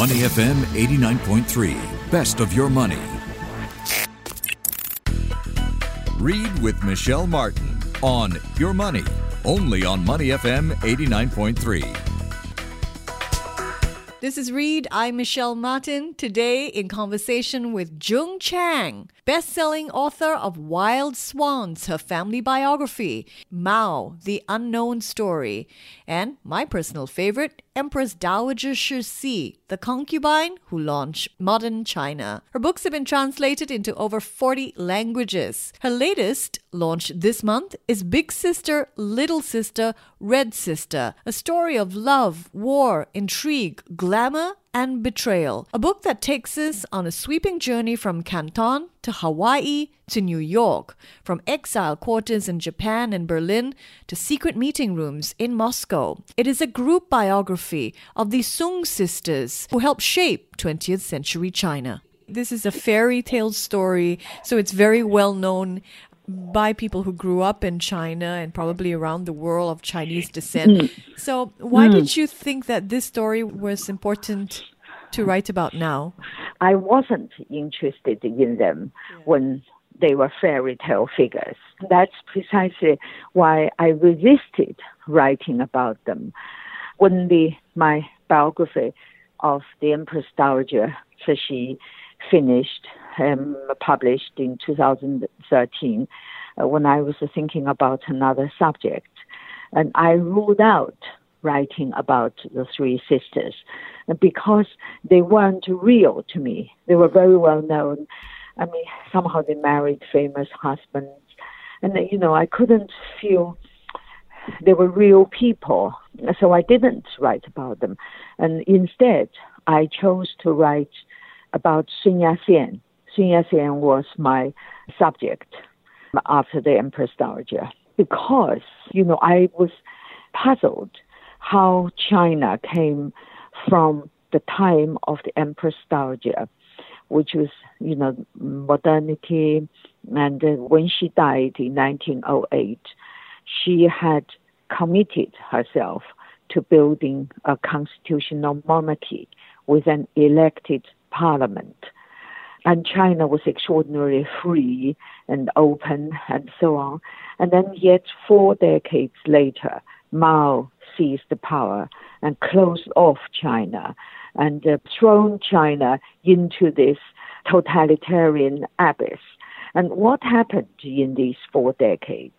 Money FM 89.3. Best of your money. Read with Michelle Martin on Your Money, only on Money FM 89.3. This is Read. I'm Michelle Martin. Today, in conversation with Jung Chang, best-selling author of Wild Swans, her family biography, Mao, The Unknown Story, and my personal favorite, Empress Dowager Cixi, the concubine who launched modern China. Her books have been translated into over 40 languages. Her latest, launched this month, is Big Sister, Little Sister, Red Sister, a story of love, war, intrigue, glamour, and Betrayal, a book that takes us on a sweeping journey from Canton to Hawaii to New York, from exile quarters in Japan and Berlin to secret meeting rooms in Moscow. It is a group biography of the Soong sisters who helped shape 20th century China. This is a fairy tale story, so it's very well known by people who grew up in China and probably around the world of Chinese descent. Mm. So, why mm. did you think that this story was important to write about now? I wasn't interested in them yeah. when they were fairy tale figures. That's precisely why I resisted writing about them. When the my biography of the Empress Dowager Cixi finished, um, published in 2013 uh, when I was thinking about another subject. And I ruled out writing about the three sisters because they weren't real to me. They were very well known. I mean, somehow they married famous husbands. And, you know, I couldn't feel they were real people. So I didn't write about them. And instead, I chose to write about Sun Yat-sen. Sun Yat-sen was my subject after the Empress Dowager because, you know, I was puzzled how China came from the time of the Empress Dowager, which was, you know, modernity. And when she died in 1908, she had committed herself to building a constitutional monarchy with an elected parliament. And China was extraordinarily free and open and so on. And then, yet, four decades later, Mao seized the power and closed off China and uh, thrown China into this totalitarian abyss. And what happened in these four decades,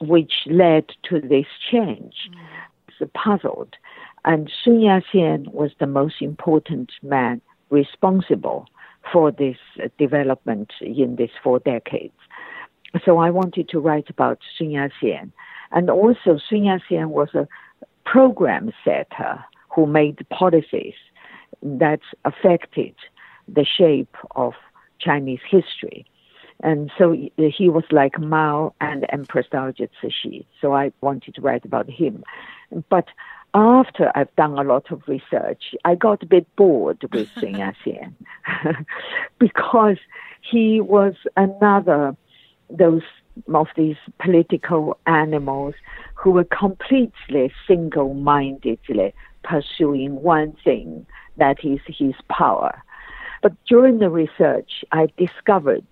which led to this change? Mm. Puzzled. And Sun Yat-sen was the most important man responsible for this development in these four decades. So I wanted to write about Sun Yat-sen. And also Sun Yat-sen was a program setter who made policies that affected the shape of Chinese history. And so he was like Mao and Empress Dowager Cixi. So I wanted to write about him. But after I've done a lot of research, I got a bit bored with Sun Yat-sen because he was another those of these political animals who were completely single-mindedly pursuing one thing, that is his power. But during the research, I discovered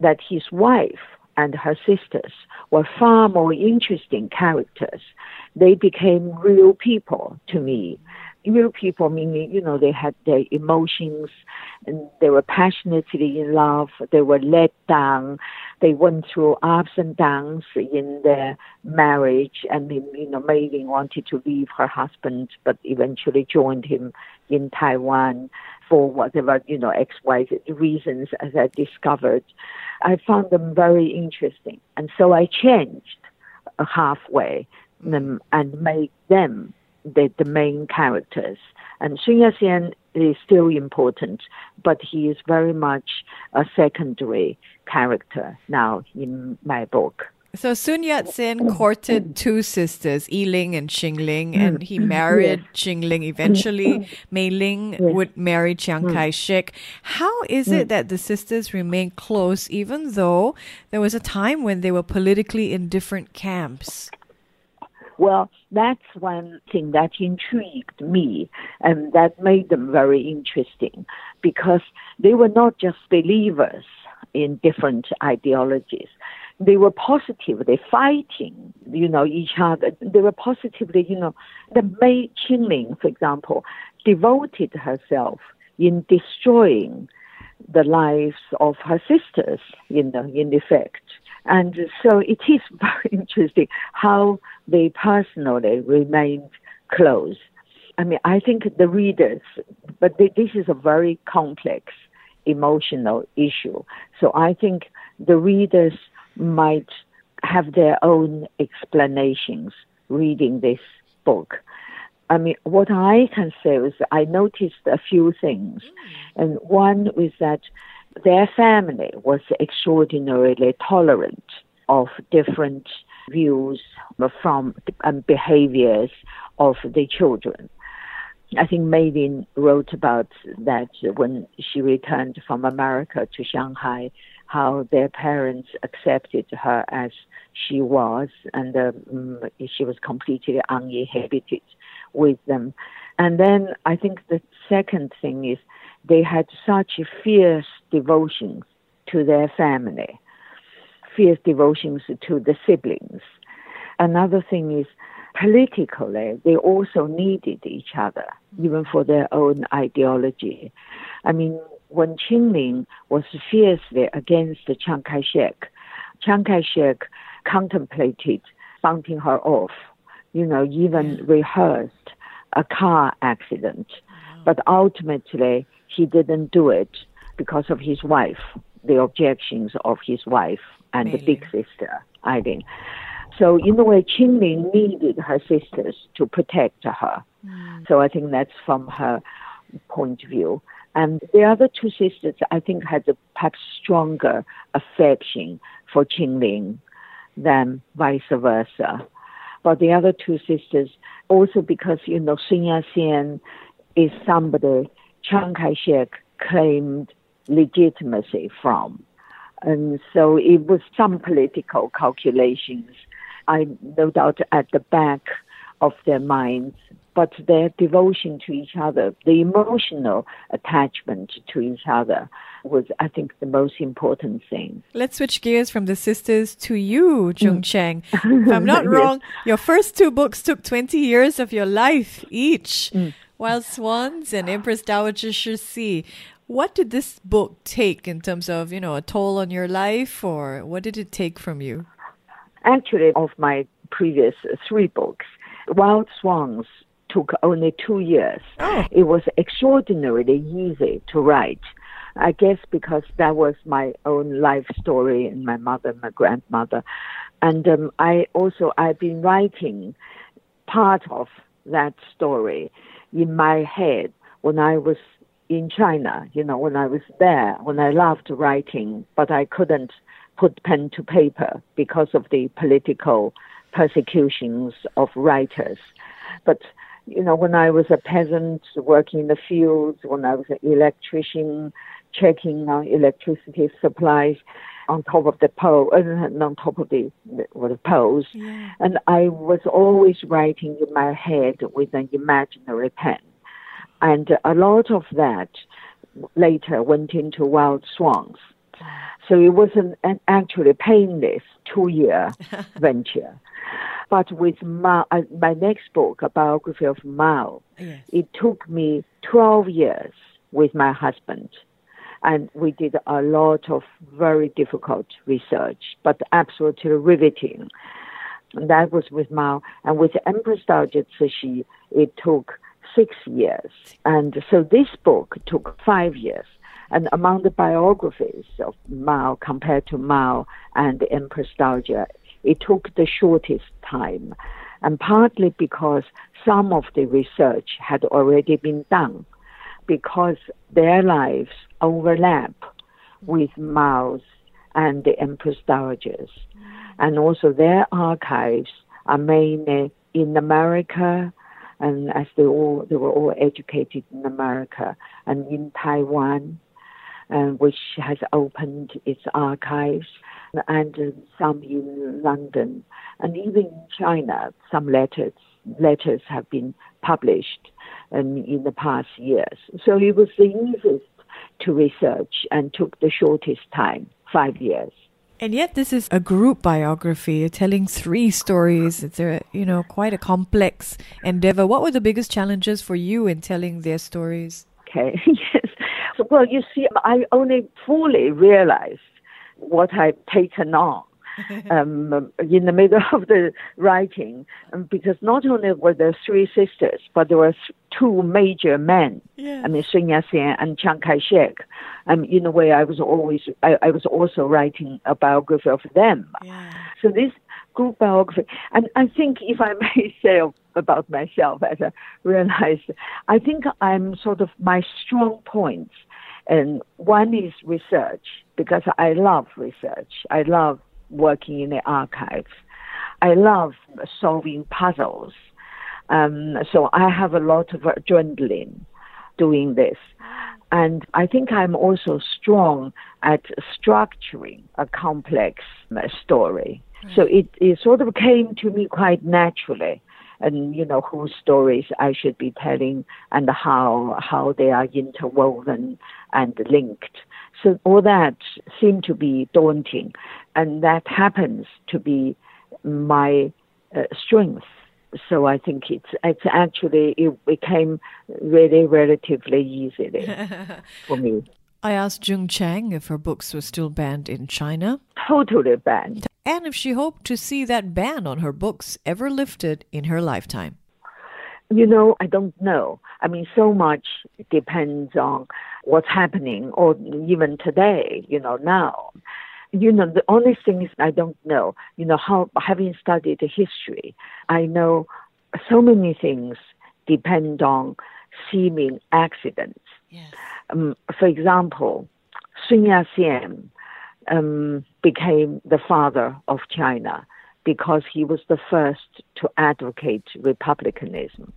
that his wife and her sisters were far more interesting characters. They became real people to me. Real people meaning, you know, they had their emotions and they were passionately in love. They were let down. They went through ups and downs in their marriage and, you know, Mei Ling wanted to leave her husband, but eventually joined him in Taiwan for whatever, you know, X, Y, reasons as I discovered. I found them very interesting. And so I changed halfway and made them the, the main characters. And Sun Yat-sen is still important, but he is very much a secondary character now in my book. So Sun Yat-sen courted two sisters, Yiling and Qingling, mm. and he married Qingling eventually. Mm. Mei Ling would marry Chiang mm. Kai-shek. How is it that the sisters remained close even though there was a time when they were politically in different camps? Well, that's one thing that intrigued me and that made them very interesting because they were not just believers in different ideologies. They were positively fighting, you know, each other. They were positively, you know, the Mei Qingling, for example, devoted herself in destroying the lives of her sisters, you know, in effect. And so it is very interesting how they personally remained close. I mean, I think the readers, but this is a very complex emotional issue. So I think the readers might have their own explanations reading this book. I mean, what I can say is I noticed a few things. Mm. And one was that their family was extraordinarily tolerant of different views from and behaviors of the children. I think Mei Ling wrote about that when she returned from America to Shanghai, how their parents accepted her as she was, and um, she was completely uninhibited with them. And then I think the second thing is they had such fierce devotions to their family, fierce devotions to the siblings. Another thing is politically, they also needed each other, even for their own ideology. I mean, when Qingling was fiercely against Chiang Kai shek, Chiang Kai shek contemplated bumping her off, you know, even rehearsed a car accident. But ultimately, he didn't do it because of his wife, the objections of his wife and the big sister, Eileen. So in a way, Qingling needed her sisters to protect her. Mm. So I think that's from her point of view. And the other two sisters, I think, had a perhaps stronger affection for Qingling than vice versa. But the other two sisters, also because, you know, Sun Yat-sen is somebody Chiang Kai-shek claimed legitimacy from. And so it was some political calculations, I no doubt at the back of their minds, but their devotion to each other, the emotional attachment to each other was, I think, the most important thing. Let's switch gears from the sisters to you, Jung mm. Chang. If I'm not wrong, your first two books took 20 years of your life each. Mm. Wild Swans and Empress Dowager Cixi. What did this book take in terms of, you know, a toll on your life or what did it take from you? Actually, of my previous three books, Wild Swans took only two years. Oh. It was extraordinarily easy to write. I guess because that was my own life story and my mother, and my grandmother. And um, I also, I've been writing part of that story in my head when I was in China, you know, when I was there, when I loved writing, but I couldn't put pen to paper because of the political persecutions of writers. But, you know, when I was a peasant working in the fields, when I was an electrician checking on electricity supplies, on top of the pole, uh, and on top of the, the, the poles. Yeah. And I was always writing in my head with an imaginary pen. And a lot of that later went into Wild Swans. So it was an, an actually painless two year venture. But with Mao, uh, my next book, a biography of Mao, yes. it took me 12 years with my husband and we did a lot of very difficult research, but absolutely riveting. And that was with Mao. And with Empress Dowager Cixi, it took six years. And so this book took five years. And among the biographies of Mao compared to Mao and Empress Dowager, it took the shortest time. And partly because some of the research had already been done because their lives overlap with Mao's and the Empress Dowagers. And also their archives are mainly in America, and as they all they were all educated in America and in Taiwan, and which has opened its archives. and uh, some in London, and even in China, some letters letters have been published um, in the past years. So it was the easiest to research and took the shortest time, five years. And yet, this is a group biography You're telling three stories. It's a you know quite a complex endeavor. What were the biggest challenges for you in telling their stories? Okay. Well, you see, I only fully realized what I've taken on um, in the middle of the writing, um, because not only were there three sisters, but there were two major men. Yeah. I mean, Sun Yat-sen and Chiang Kai-shek. Um, in a way, I was always, I, I was also writing a biography of them. Yeah. So this group biography, and I think if I may say about myself, as I realized, I think I'm sort of my strong points. And one is research because I love research. I love working in the archives. I love solving puzzles. Um, so I have a lot of adrenaline doing this. And I think I'm also strong at structuring a complex uh, story. So it, it sort of came to me quite naturally and you know whose stories I should be telling and how how they are interwoven and linked. So all that seemed to be daunting, and that happens to be my uh, strength. So I think it's it's actually it became really relatively easy for me. I asked Jung Chang if her books were still banned in China. Totally banned. And if she hoped to see that ban on her books ever lifted in her lifetime. You know, I don't know. I mean, so much depends on what's happening, or even today, you know, now. You know, the only thing is I don't know. You know, how having studied history, I know so many things depend on seeming accidents. Um, for example, Sun Yat-sen um, became the father of China because he was the first to advocate republicanism.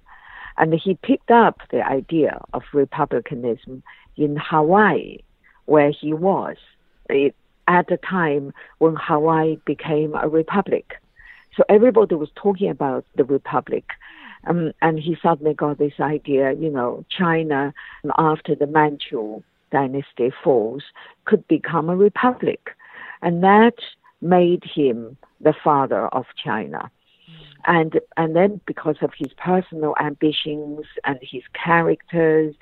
And he picked up the idea of republicanism in Hawaii, where he was it, at the time when Hawaii became a republic. So everybody was talking about the republic. Um, and he suddenly got this idea, you know, China, after the Manchu dynasty falls, could become a republic. And that made him the father of China. And, and then because of his personal ambitions and his characters,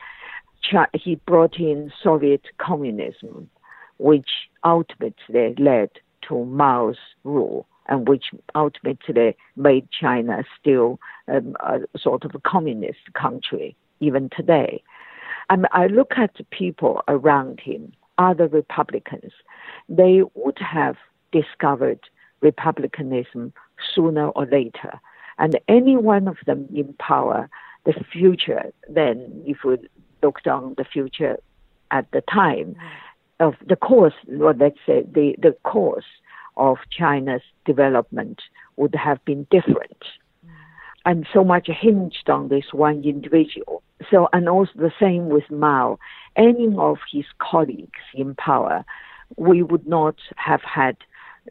he brought in Soviet communism, which ultimately led to Mao's rule and which ultimately made China still um, a sort of a communist country even today. And I look at the people around him, other Republicans, they would have discovered republicanism sooner or later. And any one of them in power, the future, then if we looked on the future at the time of the course, or let's say the, the course of China's development would have been different. And so much hinged on this one individual. So, and also the same with Mao. Any of his colleagues in power, we would not have had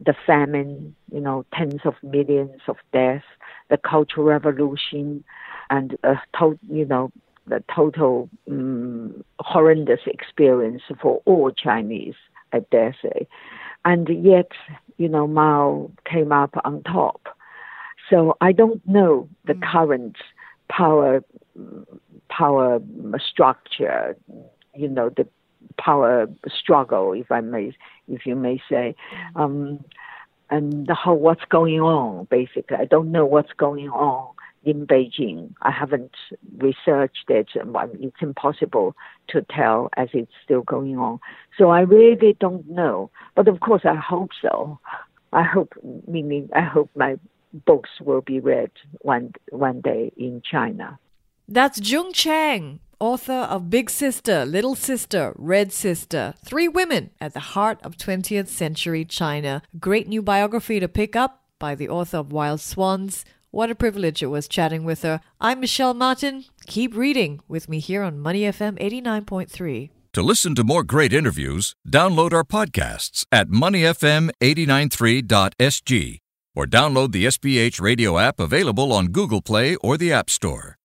the famine, you know, tens of millions of deaths, the Cultural Revolution, and a to, you know, the total um, horrendous experience for all Chinese, I dare say. And yet, you know, Mao came up on top. So I don't know the mm. current power power structure, you know, the power struggle, if I may, if you may say, mm. um, and the whole what's going on. Basically, I don't know what's going on in Beijing. I haven't researched it. It's impossible to tell as it's still going on. So I really don't know. But of course, I hope so. I hope, meaning, I hope my books will be read one one day in China. That's Jung Chang, author of Big Sister, Little Sister, Red Sister, Three Women at the Heart of 20th Century China. Great new biography to pick up by the author of Wild Swans. What a privilege it was chatting with her. I'm Michelle Martin. Keep reading with me here on Money FM 89.3. To listen to more great interviews, download our podcasts at moneyfm893.sg or download the SPH radio app available on Google Play or the App Store.